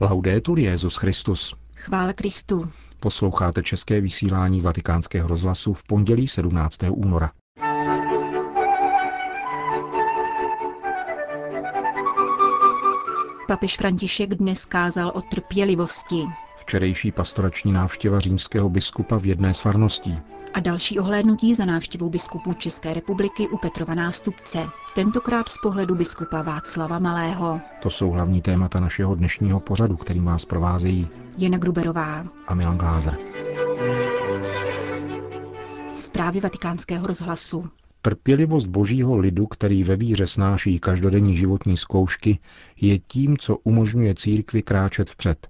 Laudetur Jezus Christus. Chvála Kristu. Posloucháte české vysílání Vatikánského rozhlasu v pondělí 17. února. Papež František dnes kázal o trpělivosti. Včerejší pastorační návštěva římského biskupa v jedné z farností. A další ohlédnutí za návštěvou biskupů České republiky u Petrova nástupce. Tentokrát z pohledu biskupa Václava Malého. To jsou hlavní témata našeho dnešního pořadu, kterým vás provázejí Jena Gruberová a Milan Glázer. Zprávy vatikánského rozhlasu. Trpělivost božího lidu, který ve víře snáší každodenní životní zkoušky, je tím, co umožňuje církvi kráčet vpřed,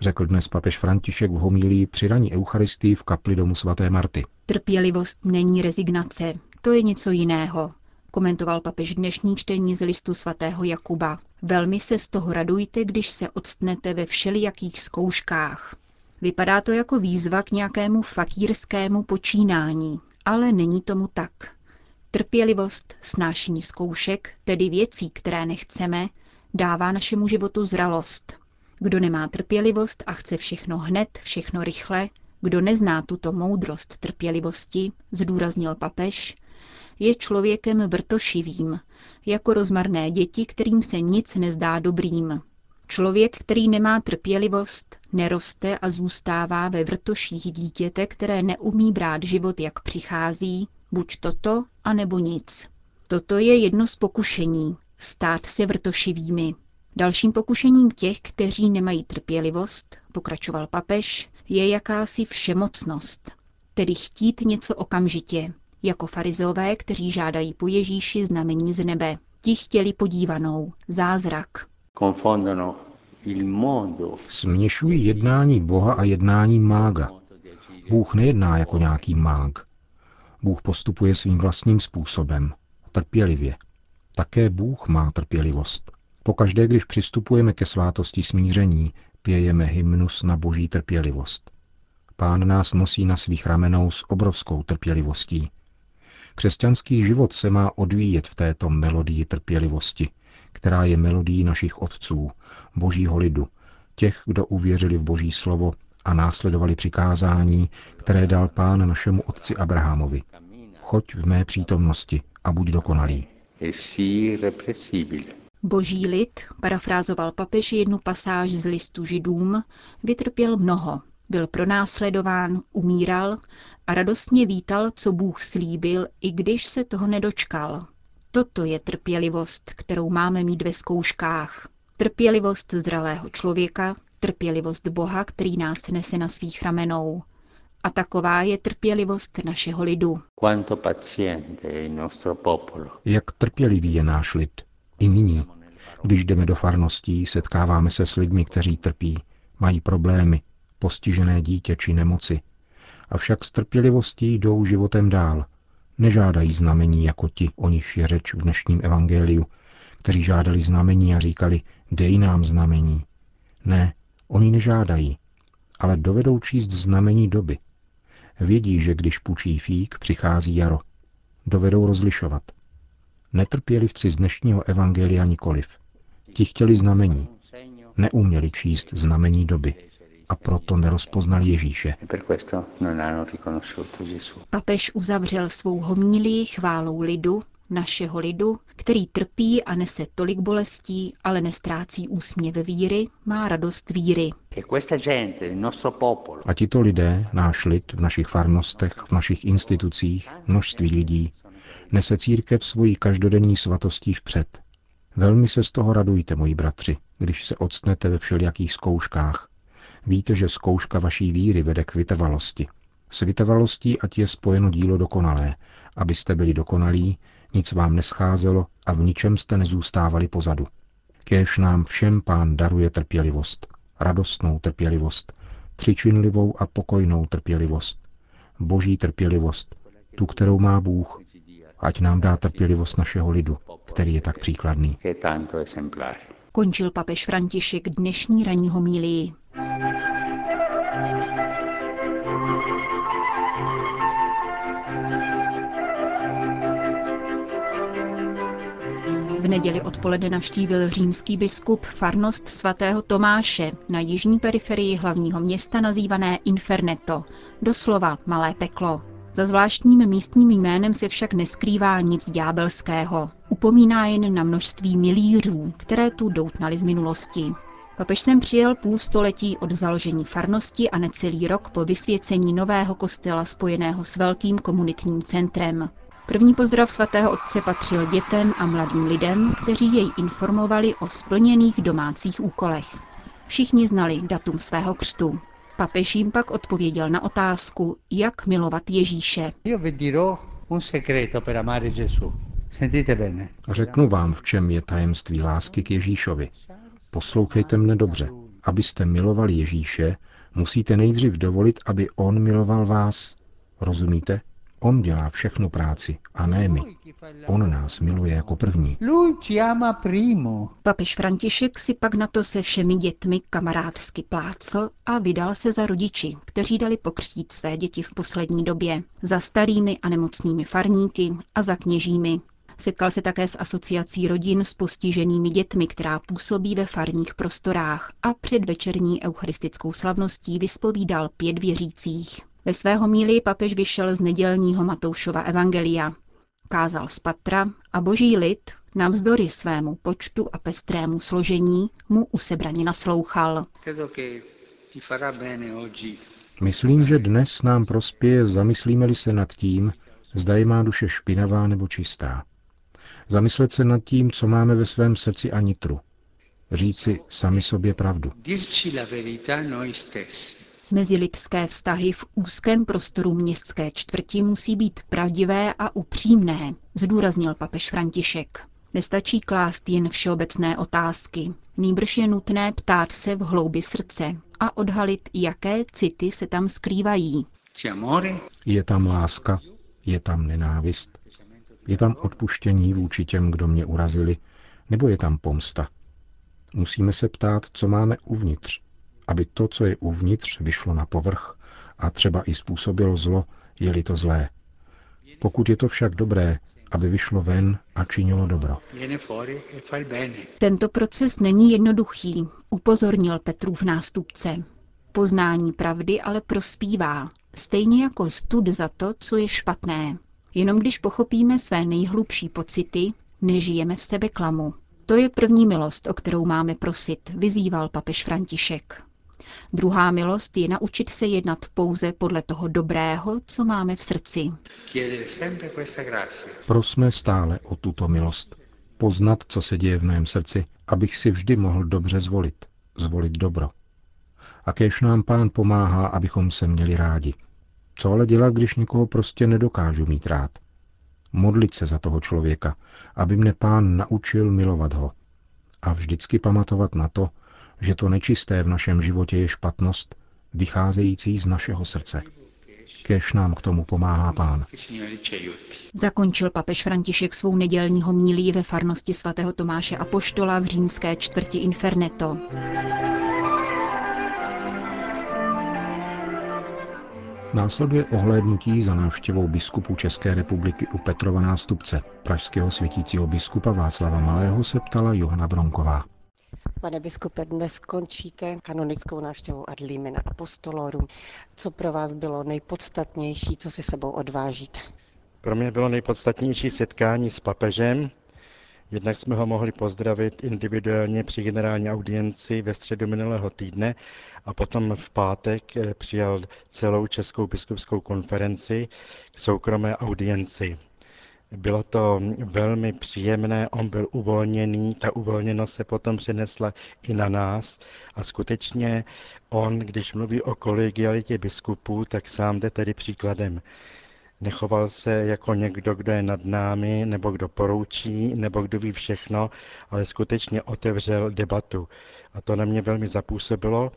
řekl dnes papež František v homílii při raní Eucharistii v kapli domu svaté Marty. Trpělivost není rezignace, to je něco jiného, komentoval papež dnešní čtení z listu svatého Jakuba. Velmi se z toho radujte, když se odstnete ve všelijakých zkouškách. Vypadá to jako výzva k nějakému fakírskému počínání, ale není tomu tak. Trpělivost, snášení zkoušek, tedy věcí, které nechceme, dává našemu životu zralost. Kdo nemá trpělivost a chce všechno hned, všechno rychle, kdo nezná tuto moudrost trpělivosti, zdůraznil papež, je člověkem vrtošivým, jako rozmarné děti, kterým se nic nezdá dobrým. Člověk, který nemá trpělivost, neroste a zůstává ve vrtoších dítěte, které neumí brát život, jak přichází, buď toto, anebo nic. Toto je jedno z pokušení, stát se vrtošivými. Dalším pokušením těch, kteří nemají trpělivost, pokračoval papež, je jakási všemocnost, tedy chtít něco okamžitě, jako farizové, kteří žádají po Ježíši znamení z nebe. Ti chtěli podívanou, zázrak. Směšují jednání Boha a jednání mága. Bůh nejedná jako nějaký mág. Bůh postupuje svým vlastním způsobem, trpělivě. Také Bůh má trpělivost. Pokaždé, když přistupujeme ke svátosti smíření, pějeme hymnus na boží trpělivost. Pán nás nosí na svých ramenou s obrovskou trpělivostí. Křesťanský život se má odvíjet v této melodii trpělivosti, která je melodií našich otců, božího lidu, těch, kdo uvěřili v boží slovo a následovali přikázání, které dal pán našemu otci Abrahamovi. Choď v mé přítomnosti a buď dokonalý. Boží lid, parafrázoval papež jednu pasáž z listu židům, vytrpěl mnoho, byl pronásledován, umíral a radostně vítal, co Bůh slíbil, i když se toho nedočkal. Toto je trpělivost, kterou máme mít ve zkouškách. Trpělivost zralého člověka, trpělivost Boha, který nás nese na svých ramenou. A taková je trpělivost našeho lidu. Jak trpělivý je náš lid. I nyní, když jdeme do farností, setkáváme se s lidmi, kteří trpí, mají problémy, postižené dítě či nemoci. Avšak s trpělivostí jdou životem dál. Nežádají znamení jako ti, o nich je řeč v dnešním evangeliu, kteří žádali znamení a říkali, dej nám znamení. Ne, oni nežádají, ale dovedou číst znamení doby. Vědí, že když pučí fík, přichází jaro. Dovedou rozlišovat. Netrpělivci z dnešního evangelia nikoliv. Ti chtěli znamení. Neuměli číst znamení doby a proto nerozpoznali Ježíše. Papež uzavřel svou homílii chválou lidu, našeho lidu, který trpí a nese tolik bolestí, ale nestrácí úsměv víry, má radost víry. A tito lidé, náš lid v našich farnostech, v našich institucích, množství lidí, nese církev svojí každodenní svatostí vpřed. Velmi se z toho radujte, moji bratři, když se odstnete ve všelijakých zkouškách. Víte, že zkouška vaší víry vede k vytrvalosti. S vytrvalostí ať je spojeno dílo dokonalé, abyste byli dokonalí, nic vám nescházelo a v ničem jste nezůstávali pozadu. Kéž nám všem pán daruje trpělivost, radostnou trpělivost, přičinlivou a pokojnou trpělivost, boží trpělivost, tu, kterou má Bůh, ať nám dá trpělivost našeho lidu, který je tak příkladný. Končil papež František dnešní ranní homílii. V neděli odpoledne navštívil římský biskup farnost svatého Tomáše na jižní periferii hlavního města nazývané Inferneto, doslova malé peklo. Za zvláštním místním jménem se však neskrývá nic ďábelského. Upomíná jen na množství milířů, které tu doutnaly v minulosti. Papež sem přijel půl století od založení farnosti a necelý rok po vysvěcení nového kostela spojeného s velkým komunitním centrem. První pozdrav svatého otce patřil dětem a mladým lidem, kteří jej informovali o splněných domácích úkolech. Všichni znali datum svého křtu. Papež jim pak odpověděl na otázku, jak milovat Ježíše. Řeknu vám, v čem je tajemství lásky k Ježíšovi. Poslouchejte mne dobře. Abyste milovali Ježíše, musíte nejdřív dovolit, aby on miloval vás. Rozumíte? On dělá všechnu práci a ne my. On nás miluje jako první. Papež František si pak na to se všemi dětmi kamarádsky plácl a vydal se za rodiči, kteří dali pokřtít své děti v poslední době, za starými a nemocnými farníky a za kněžími. Setkal se také s asociací rodin s postiženými dětmi, která působí ve farních prostorách a před večerní eucharistickou slavností vyspovídal pět věřících. Ve svého míli papež vyšel z nedělního Matoušova evangelia. Kázal z patra a boží lid, navzdory svému počtu a pestrému složení, mu usebraně naslouchal. Myslím, že dnes nám prospěje, zamyslíme-li se nad tím, zda je má duše špinavá nebo čistá. Zamyslet se nad tím, co máme ve svém srdci a nitru. Říci sami sobě pravdu. Mezilidské vztahy v úzkém prostoru městské čtvrti musí být pravdivé a upřímné, zdůraznil papež František. Nestačí klást jen všeobecné otázky. Nýbrž je nutné ptát se v hloubi srdce a odhalit, jaké city se tam skrývají. Je tam láska, je tam nenávist, je tam odpuštění vůči těm, kdo mě urazili, nebo je tam pomsta? Musíme se ptát, co máme uvnitř, aby to, co je uvnitř, vyšlo na povrch a třeba i způsobilo zlo, je-li to zlé. Pokud je to však dobré, aby vyšlo ven a činilo dobro. Tento proces není jednoduchý, upozornil Petrův nástupce. Poznání pravdy ale prospívá, stejně jako stud za to, co je špatné. Jenom když pochopíme své nejhlubší pocity, nežijeme v sebe klamu. To je první milost, o kterou máme prosit, vyzýval papež František. Druhá milost je naučit se jednat pouze podle toho dobrého, co máme v srdci. Prosme stále o tuto milost. Poznat, co se děje v mém srdci, abych si vždy mohl dobře zvolit. Zvolit dobro. A kéž nám pán pomáhá, abychom se měli rádi. Co ale dělat, když někoho prostě nedokážu mít rád? Modlit se za toho člověka, aby mne pán naučil milovat ho. A vždycky pamatovat na to, že to nečisté v našem životě je špatnost, vycházející z našeho srdce. Kež nám k tomu pomáhá pán. Zakončil papež František svou nedělní homílí ve farnosti svatého Tomáše Apoštola v římské čtvrti Inferneto. Následuje ohlédnutí za návštěvou biskupu České republiky u Petrova nástupce. Pražského světícího biskupa Václava Malého se ptala Johana Bronková. Pane biskupe, dnes končíte kanonickou návštěvu Ad Limina Apostolorum. Co pro vás bylo nejpodstatnější, co si sebou odvážíte? Pro mě bylo nejpodstatnější setkání s papežem. Jednak jsme ho mohli pozdravit individuálně při generální audienci ve středu minulého týdne a potom v pátek eh, přijal celou Českou biskupskou konferenci k soukromé audienci. Bylo to velmi příjemné, on byl uvolněný, ta uvolněnost se potom přenesla i na nás a skutečně on, když mluví o kolegialitě biskupů, tak sám jde tedy příkladem. Nechoval se jako někdo, kdo je nad námi, nebo kdo poroučí, nebo kdo ví všechno, ale skutečně otevřel debatu. A to na mě velmi zapůsobilo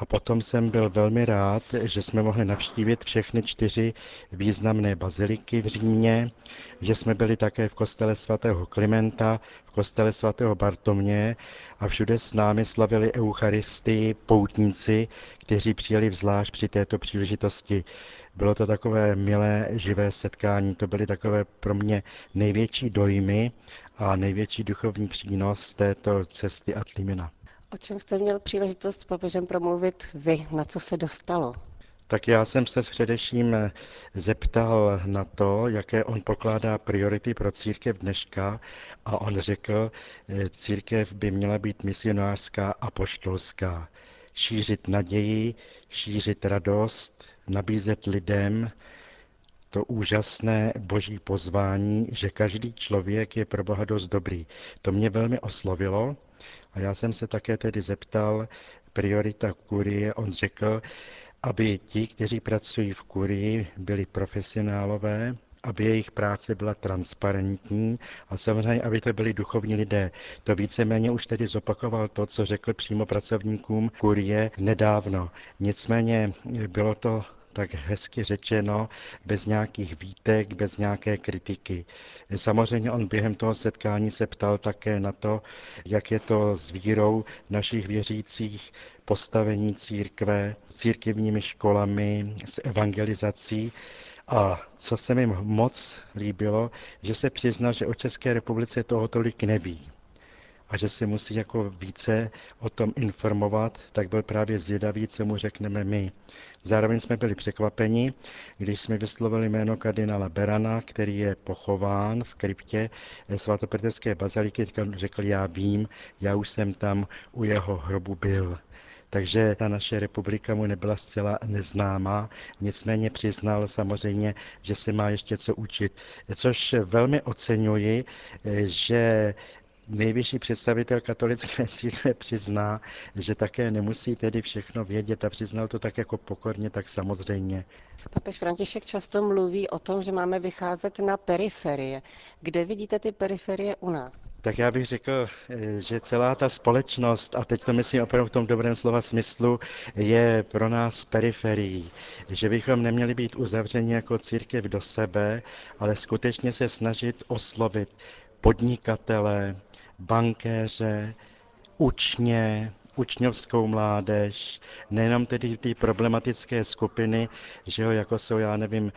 A potom jsem byl velmi rád, že jsme mohli navštívit všechny čtyři významné baziliky v Římě, že jsme byli také v kostele svatého Klimenta, v kostele svatého Bartomě a všude s námi slavili Eucharistii poutníci, kteří přijeli vzlášť při této příležitosti. Bylo to takové milé, živé setkání, to byly takové pro mě největší dojmy a největší duchovní přínos této cesty a Tlimina. O čem jste měl příležitost s papežem promluvit vy? Na co se dostalo? Tak já jsem se především zeptal na to, jaké on pokládá priority pro církev dneška a on řekl, církev by měla být misionářská a poštolská. Šířit naději, šířit radost, nabízet lidem to úžasné boží pozvání, že každý člověk je pro Boha dost dobrý. To mě velmi oslovilo a já jsem se také tedy zeptal, priorita kurie, on řekl, aby ti, kteří pracují v kurii, byli profesionálové, aby jejich práce byla transparentní a samozřejmě, aby to byli duchovní lidé. To víceméně už tedy zopakoval to, co řekl přímo pracovníkům kurie nedávno. Nicméně bylo to tak hezky řečeno, bez nějakých výtek, bez nějaké kritiky. Samozřejmě on během toho setkání se ptal také na to, jak je to s vírou našich věřících, postavení církve, církevními školami, s evangelizací. A co se mi moc líbilo, že se přiznal, že o České republice toho tolik neví a že se musí jako více o tom informovat, tak byl právě zvědavý, co mu řekneme my. Zároveň jsme byli překvapeni, když jsme vyslovili jméno kardinála Berana, který je pochován v kryptě svatopetrské baziliky, řekl, já vím, já už jsem tam u jeho hrobu byl. Takže ta naše republika mu nebyla zcela neznámá, nicméně přiznal samozřejmě, že se má ještě co učit. Což velmi oceňuji, že nejvyšší představitel katolické církve přizná, že také nemusí tedy všechno vědět a přiznal to tak jako pokorně, tak samozřejmě. Papež František často mluví o tom, že máme vycházet na periferie. Kde vidíte ty periferie u nás? Tak já bych řekl, že celá ta společnost, a teď to myslím opravdu v tom dobrém slova smyslu, je pro nás periferií. Že bychom neměli být uzavřeni jako církev do sebe, ale skutečně se snažit oslovit podnikatele, bankéře, učně, učňovskou mládež, nejenom tedy ty problematické skupiny, že jo, jako jsou, já nevím,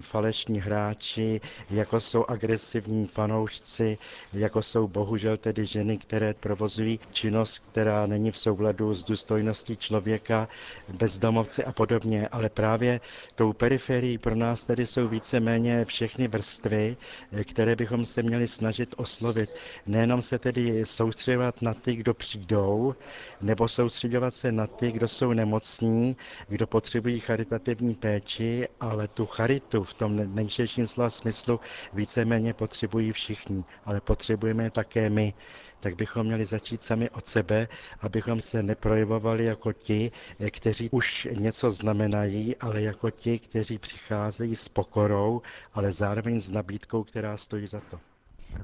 falešní hráči, jako jsou agresivní fanoušci, jako jsou bohužel tedy ženy, které provozují činnost, která není v souladu s důstojností člověka, bezdomovci a podobně, ale právě tou periferií pro nás tedy jsou víceméně všechny vrstvy, které bychom se měli snažit oslovit. Nejenom se tedy soustředovat na ty, kdo přijdou, nebo soustředovat se na ty, kdo jsou nemocní, kdo potřebují charitativní péči, ale tu charitu v tom nejširším slova smyslu víceméně potřebují všichni, ale potřebujeme také my tak bychom měli začít sami od sebe, abychom se neprojevovali jako ti, kteří už něco znamenají, ale jako ti, kteří přicházejí s pokorou, ale zároveň s nabídkou, která stojí za to.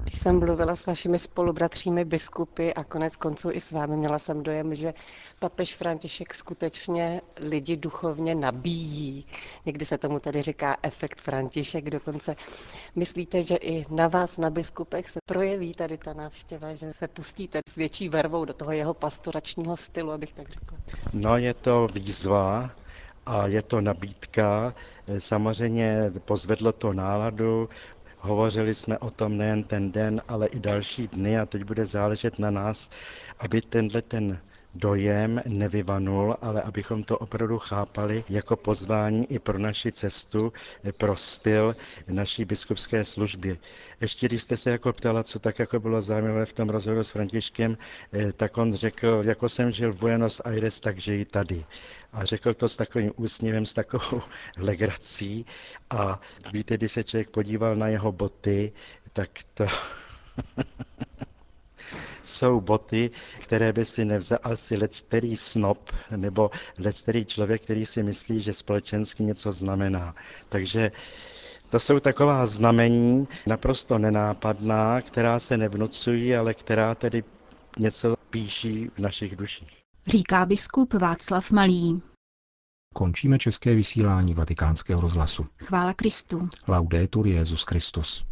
Když jsem mluvila s vašimi spolubratřími biskupy a konec konců i s vámi, měla jsem dojem, že papež František skutečně lidi duchovně nabíjí. Někdy se tomu tedy říká efekt František dokonce. Myslíte, že i na vás, na biskupech, se projeví tady ta návštěva, že se pustíte s větší vervou do toho jeho pastoračního stylu, abych tak řekla? No, je to výzva, a je to nabídka. Samozřejmě pozvedlo to náladu, Hovořili jsme o tom nejen ten den, ale i další dny a teď bude záležet na nás, aby tenhle ten dojem nevyvanul, ale abychom to opravdu chápali jako pozvání i pro naši cestu, pro styl naší biskupské služby. Ještě když jste se jako ptala, co tak jako bylo zajímavé v tom rozhovoru s Františkem, eh, tak on řekl, jako jsem žil v Buenos Aires, tak žiji tady. A řekl to s takovým úsměvem, s takovou legrací. A víte, když se člověk podíval na jeho boty, tak to... jsou boty, které by si nevzal asi lecterý snob nebo lecterý člověk, který si myslí, že společensky něco znamená. Takže to jsou taková znamení naprosto nenápadná, která se nevnucují, ale která tedy něco píší v našich duších. říká biskup Václav Malý. Končíme české vysílání vatikánského rozhlasu. Chvála Kristu. Laudetur Jezus Christus.